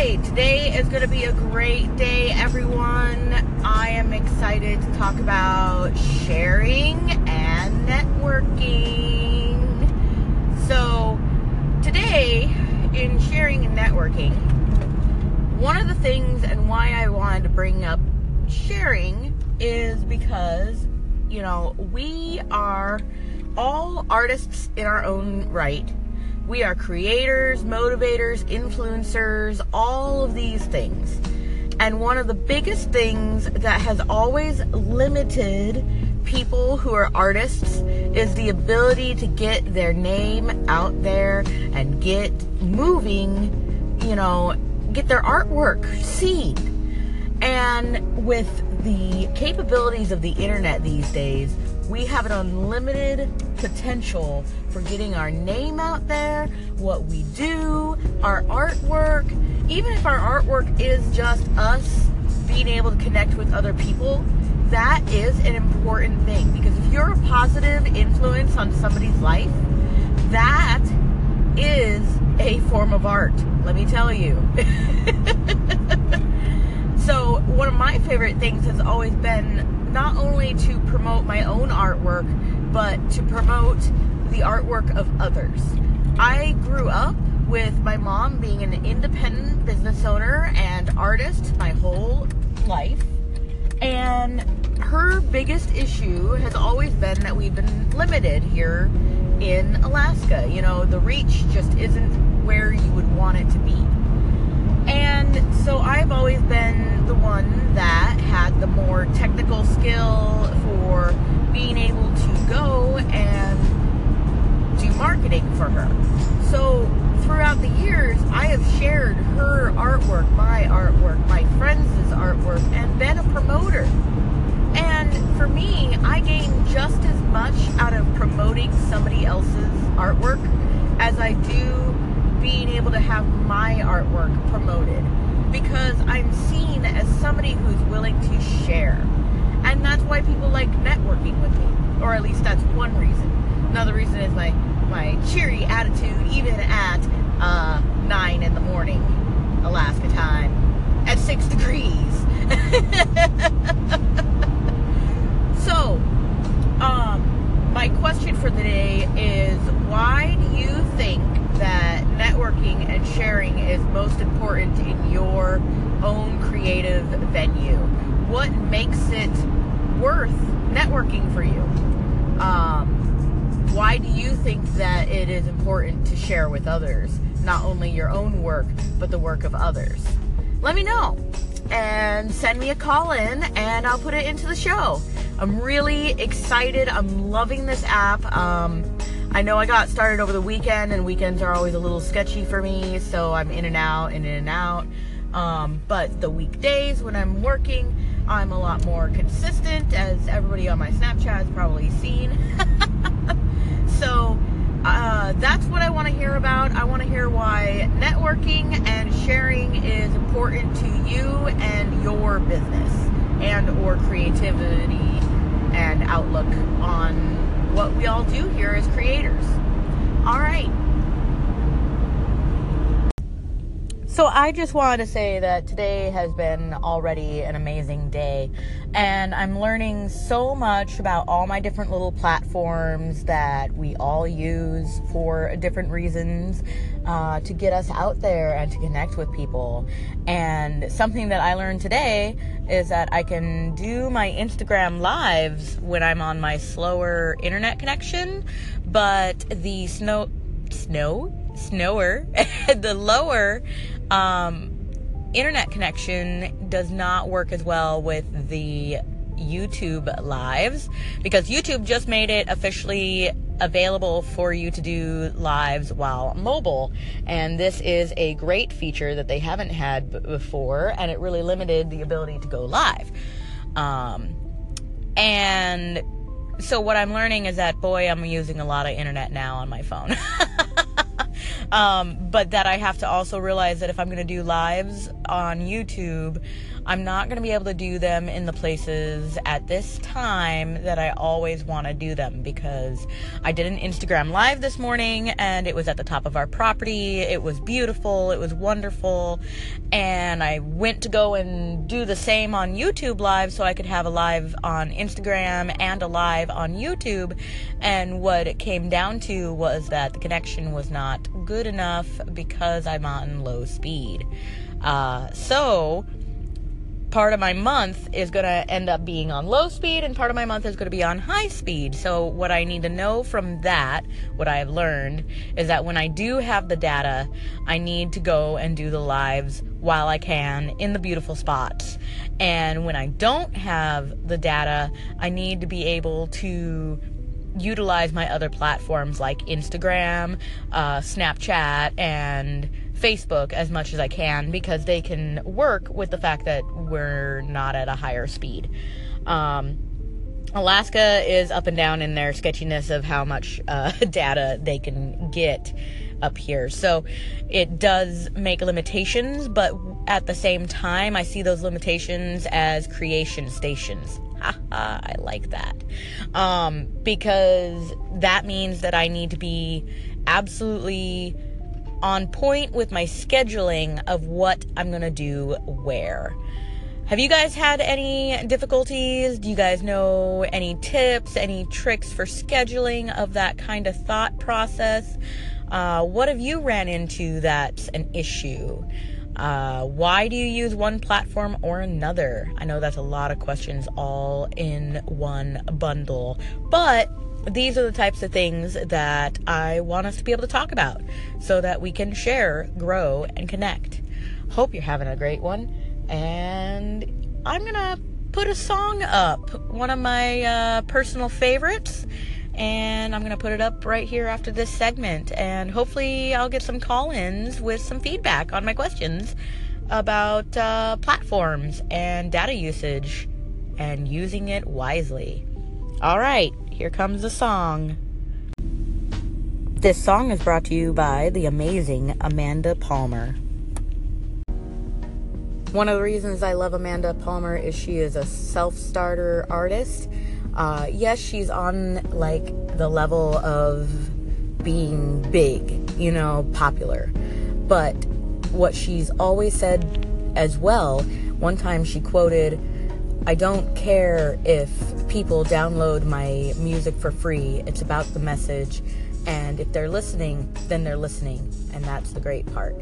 Right, today is going to be a great day, everyone. I am excited to talk about sharing and networking. So, today, in sharing and networking, one of the things and why I wanted to bring up sharing is because, you know, we are all artists in our own right. We are creators, motivators, influencers, all of these things. And one of the biggest things that has always limited people who are artists is the ability to get their name out there and get moving, you know, get their artwork seen. And with the capabilities of the internet these days, we have an unlimited potential for getting our name out there, what we do, our artwork. Even if our artwork is just us being able to connect with other people, that is an important thing because if you're a positive influence on somebody's life, that is a form of art. Let me tell you. so, one of my favorite things has always been not only to promote my own artwork, but to promote the artwork of others. I grew up with my mom being an independent business owner and artist my whole life. And her biggest issue has always been that we've been limited here in Alaska. You know, the reach just isn't where you would want it to be. And so I've always been the one that had the more technical skill for being able to go and do marketing for her. So throughout the years, I have shared her artwork, my artwork, my friends' artwork, and been a promoter. And for me, I gain just as much out of promoting somebody else's artwork as I do being able to have my artwork promoted because I'm seen as somebody who's willing to share. And that's why people like networking with me, or at least that's one reason. Another reason is my my cheery attitude, even at uh, nine in the morning, Alaska time, at six degrees. so, um, my question for the day is why do you think that networking and sharing is most important in your own creative venue? What makes it worth networking for you? Um, why do you think that it is important to share with others? Not your own work, but the work of others? Let me know and send me a call in and I'll put it into the show. I'm really excited. I'm loving this app. Um, I know I got started over the weekend, and weekends are always a little sketchy for me, so I'm in and out and in and out. Um, but the weekdays when I'm working, I'm a lot more consistent, as everybody on my Snapchat has probably seen. so uh, that's what I want to hear about. I want to hear why networking and sharing is important to you and your business and or creativity and outlook on what we all do here as creators. All right. So I just wanted to say that today has been already an amazing day and I'm learning so much about all my different little platforms that we all use for different reasons uh, to get us out there and to connect with people. And something that I learned today is that I can do my Instagram lives when I'm on my slower internet connection, but the snow snow snower the lower um, internet connection does not work as well with the YouTube lives because YouTube just made it officially available for you to do lives while mobile. And this is a great feature that they haven't had before, and it really limited the ability to go live. Um, and so, what I'm learning is that, boy, I'm using a lot of internet now on my phone. Um, but that I have to also realize that if I'm going to do lives on YouTube, I'm not going to be able to do them in the places at this time that I always want to do them because I did an Instagram live this morning and it was at the top of our property. It was beautiful, it was wonderful, and I went to go and do the same on YouTube live so I could have a live on Instagram and a live on YouTube. And what it came down to was that the connection was not good enough because I'm on low speed. Uh, so, part of my month is going to end up being on low speed and part of my month is going to be on high speed. So, what I need to know from that, what I have learned, is that when I do have the data, I need to go and do the lives while I can in the beautiful spots. And when I don't have the data, I need to be able to utilize my other platforms like Instagram, uh, Snapchat, and Facebook as much as I can because they can work with the fact that we're not at a higher speed. Um, Alaska is up and down in their sketchiness of how much uh, data they can get up here. So it does make limitations, but at the same time, I see those limitations as creation stations. I like that. Um, because that means that I need to be absolutely on point with my scheduling of what I'm going to do where. Have you guys had any difficulties? Do you guys know any tips, any tricks for scheduling of that kind of thought process? Uh, what have you ran into that's an issue? Uh, why do you use one platform or another? I know that's a lot of questions all in one bundle, but these are the types of things that I want us to be able to talk about so that we can share, grow, and connect. Hope you're having a great one. And I'm going to put a song up, one of my uh, personal favorites. And I'm going to put it up right here after this segment. And hopefully, I'll get some call ins with some feedback on my questions about uh, platforms and data usage and using it wisely. All right, here comes the song. This song is brought to you by the amazing Amanda Palmer. One of the reasons I love Amanda Palmer is she is a self starter artist. Uh, yes, she's on like the level of being big, you know, popular. But what she's always said as well, one time she quoted, I don't care if people download my music for free. It's about the message. And if they're listening, then they're listening. And that's the great part.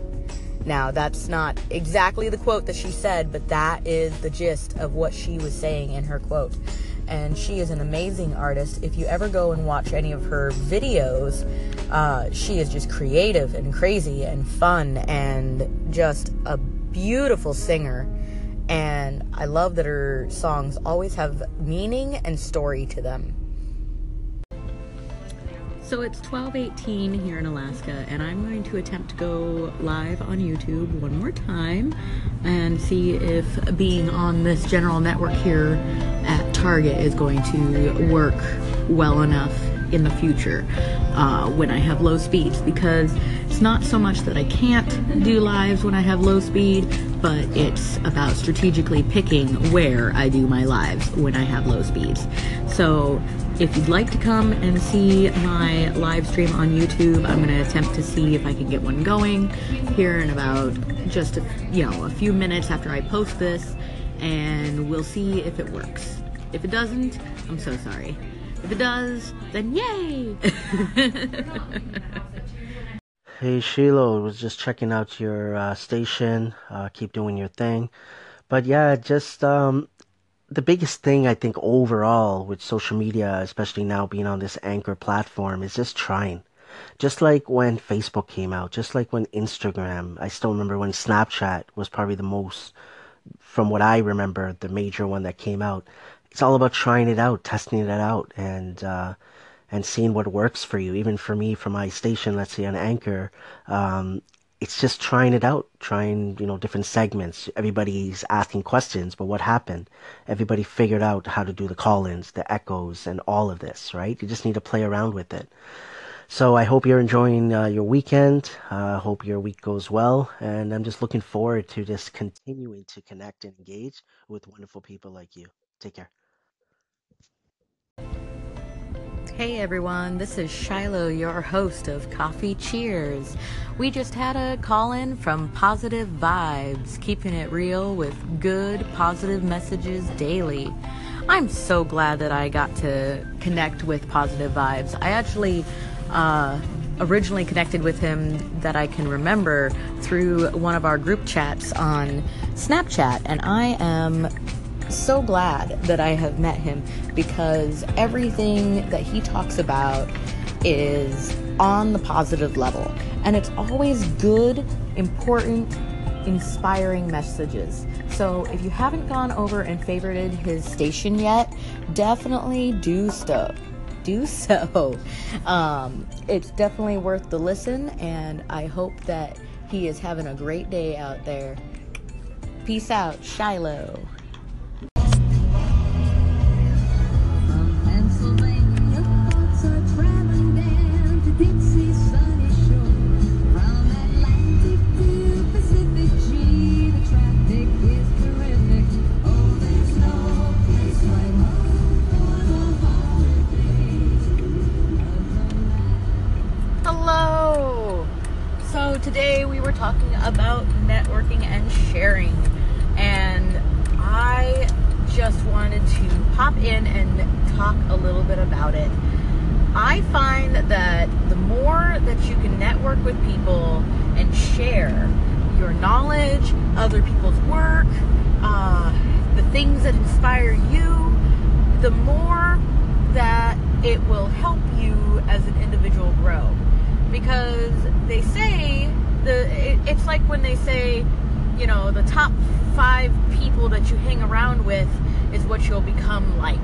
Now, that's not exactly the quote that she said, but that is the gist of what she was saying in her quote. And she is an amazing artist. If you ever go and watch any of her videos, uh, she is just creative and crazy and fun and just a beautiful singer and I love that her songs always have meaning and story to them. So it's 12:18 here in Alaska and I'm going to attempt to go live on YouTube one more time and see if being on this general network here Target is going to work well enough in the future uh, when I have low speeds because it's not so much that I can't do lives when I have low speed, but it's about strategically picking where I do my lives when I have low speeds. So if you'd like to come and see my live stream on YouTube, I'm going to attempt to see if I can get one going here in about just a, you know a few minutes after I post this, and we'll see if it works. If it doesn't, I'm so sorry. If it does, then yay! hey Shiloh, was just checking out your uh, station. Uh, keep doing your thing. But yeah, just um, the biggest thing I think overall with social media, especially now being on this anchor platform, is just trying. Just like when Facebook came out, just like when Instagram, I still remember when Snapchat was probably the most, from what I remember, the major one that came out it's all about trying it out, testing it out, and uh, and seeing what works for you. Even for me, for my station, let's say on Anchor, um, it's just trying it out, trying you know different segments. Everybody's asking questions, but what happened? Everybody figured out how to do the call-ins, the echoes, and all of this, right? You just need to play around with it. So I hope you're enjoying uh, your weekend. I uh, hope your week goes well. And I'm just looking forward to just continuing to connect and engage with wonderful people like you. Take care. Hey everyone, this is Shiloh, your host of Coffee Cheers. We just had a call in from Positive Vibes, keeping it real with good, positive messages daily. I'm so glad that I got to connect with Positive Vibes. I actually uh, originally connected with him that I can remember through one of our group chats on Snapchat, and I am so glad that I have met him because everything that he talks about is on the positive level. And it's always good, important, inspiring messages. So if you haven't gone over and favorited his station yet, definitely do so. Do so. Um, it's definitely worth the listen, and I hope that he is having a great day out there. Peace out, Shiloh. Today we were talking about networking and sharing. And I just wanted to pop in and talk a little bit about it. I find that the more that you can network with people and share your knowledge, other people's work, uh, the things that inspire you, the more that it will help you as an individual grow because they say the it, it's like when they say you know the top five people that you hang around with is what you'll become like.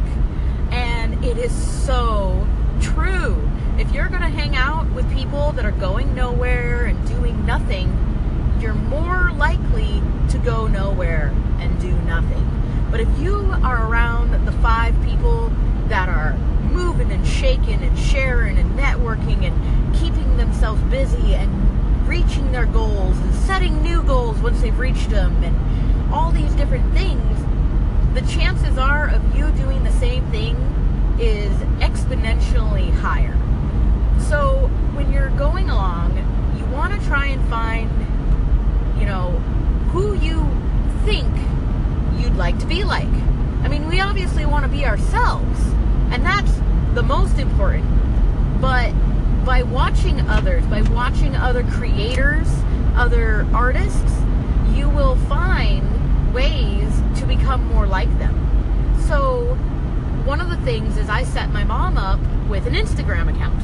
And it is so true. If you're to hang out with people that are going nowhere and doing nothing you're more likely to go nowhere and do nothing. But if you are around the five people that are moving and shaking and sharing and networking and keeping themselves busy and reaching their goals and setting new goals once they've reached them and all these different things, the chances are of you doing the same thing is exponentially higher. So when you're going along, you want to try and find, you know, who you think you'd like to be like. I mean, we obviously want to be ourselves, and that's the most important. But by watching others, by watching other creators, other artists, you will find ways to become more like them. So, one of the things is I set my mom up with an Instagram account.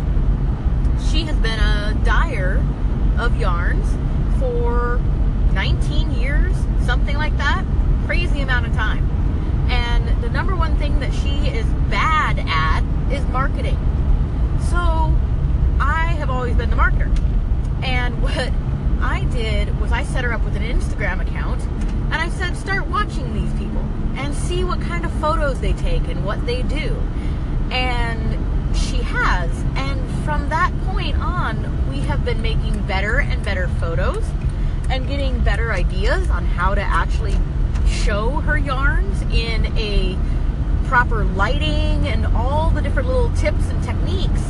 She has been a dyer of yarns for 19 years, something like that. Crazy amount of time. And the number one thing that she is bad at is marketing. So I have always been the marketer. And what I did was I set her up with an Instagram account and I said, start watching these people and see what kind of photos they take and what they do. And she has. And from that point on, we have been making better and better photos and getting better ideas on how to actually show her yarns in a proper lighting and all the different little tips and techniques.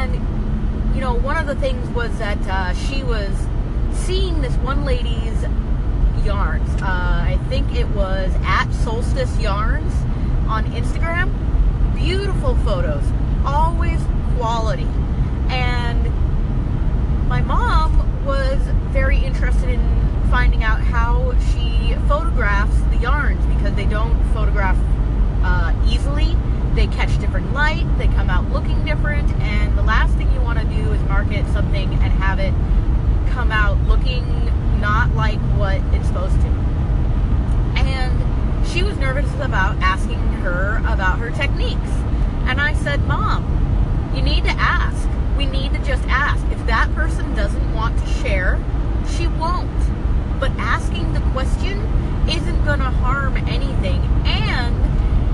And, you know, one of the things was that uh, she was seeing this one lady's yarns. Uh, I think it was at Solstice Yarns on Instagram. Beautiful photos, always quality. And my mom was very interested in finding out how she photographs the yarns because they don't photograph uh, easily. They catch different light, they come out looking different, and the last thing you want to do is market something and have it come out looking not like what it's supposed to. And she was nervous about asking her about her techniques. And I said, Mom, you need to ask. We need to just ask. If that person doesn't want to share, she won't. But asking the question isn't going to harm anything. And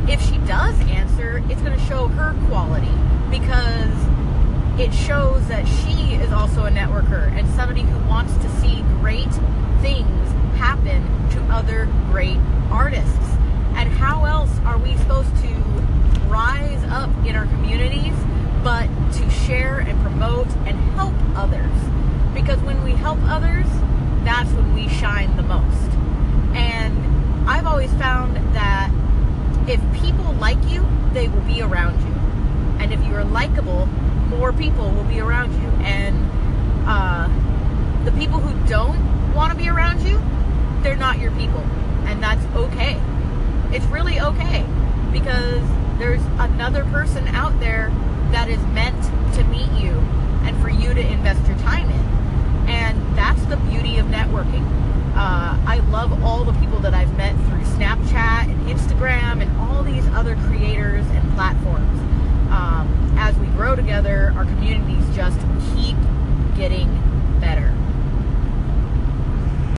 if she does answer, it's going to show her quality because it shows that she is also a networker and somebody who wants to see great things happen to other great artists. And how else are we supposed to rise up in our communities but to share and promote and help others? Because when we help others, that's when we shine the most. And I've always found that if people like you, they will be around you. And if you are likable, more people will be around you. And uh, the people who don't want to be around you, they're not your people. And that's okay. It's really okay because there's another person out there that is meant to meet you and for you to invest your time in. And that's the beauty of networking. Uh, I love all the people that I've met through Snapchat and Instagram and all these other creators and platforms um, as we grow together, our communities just keep getting better.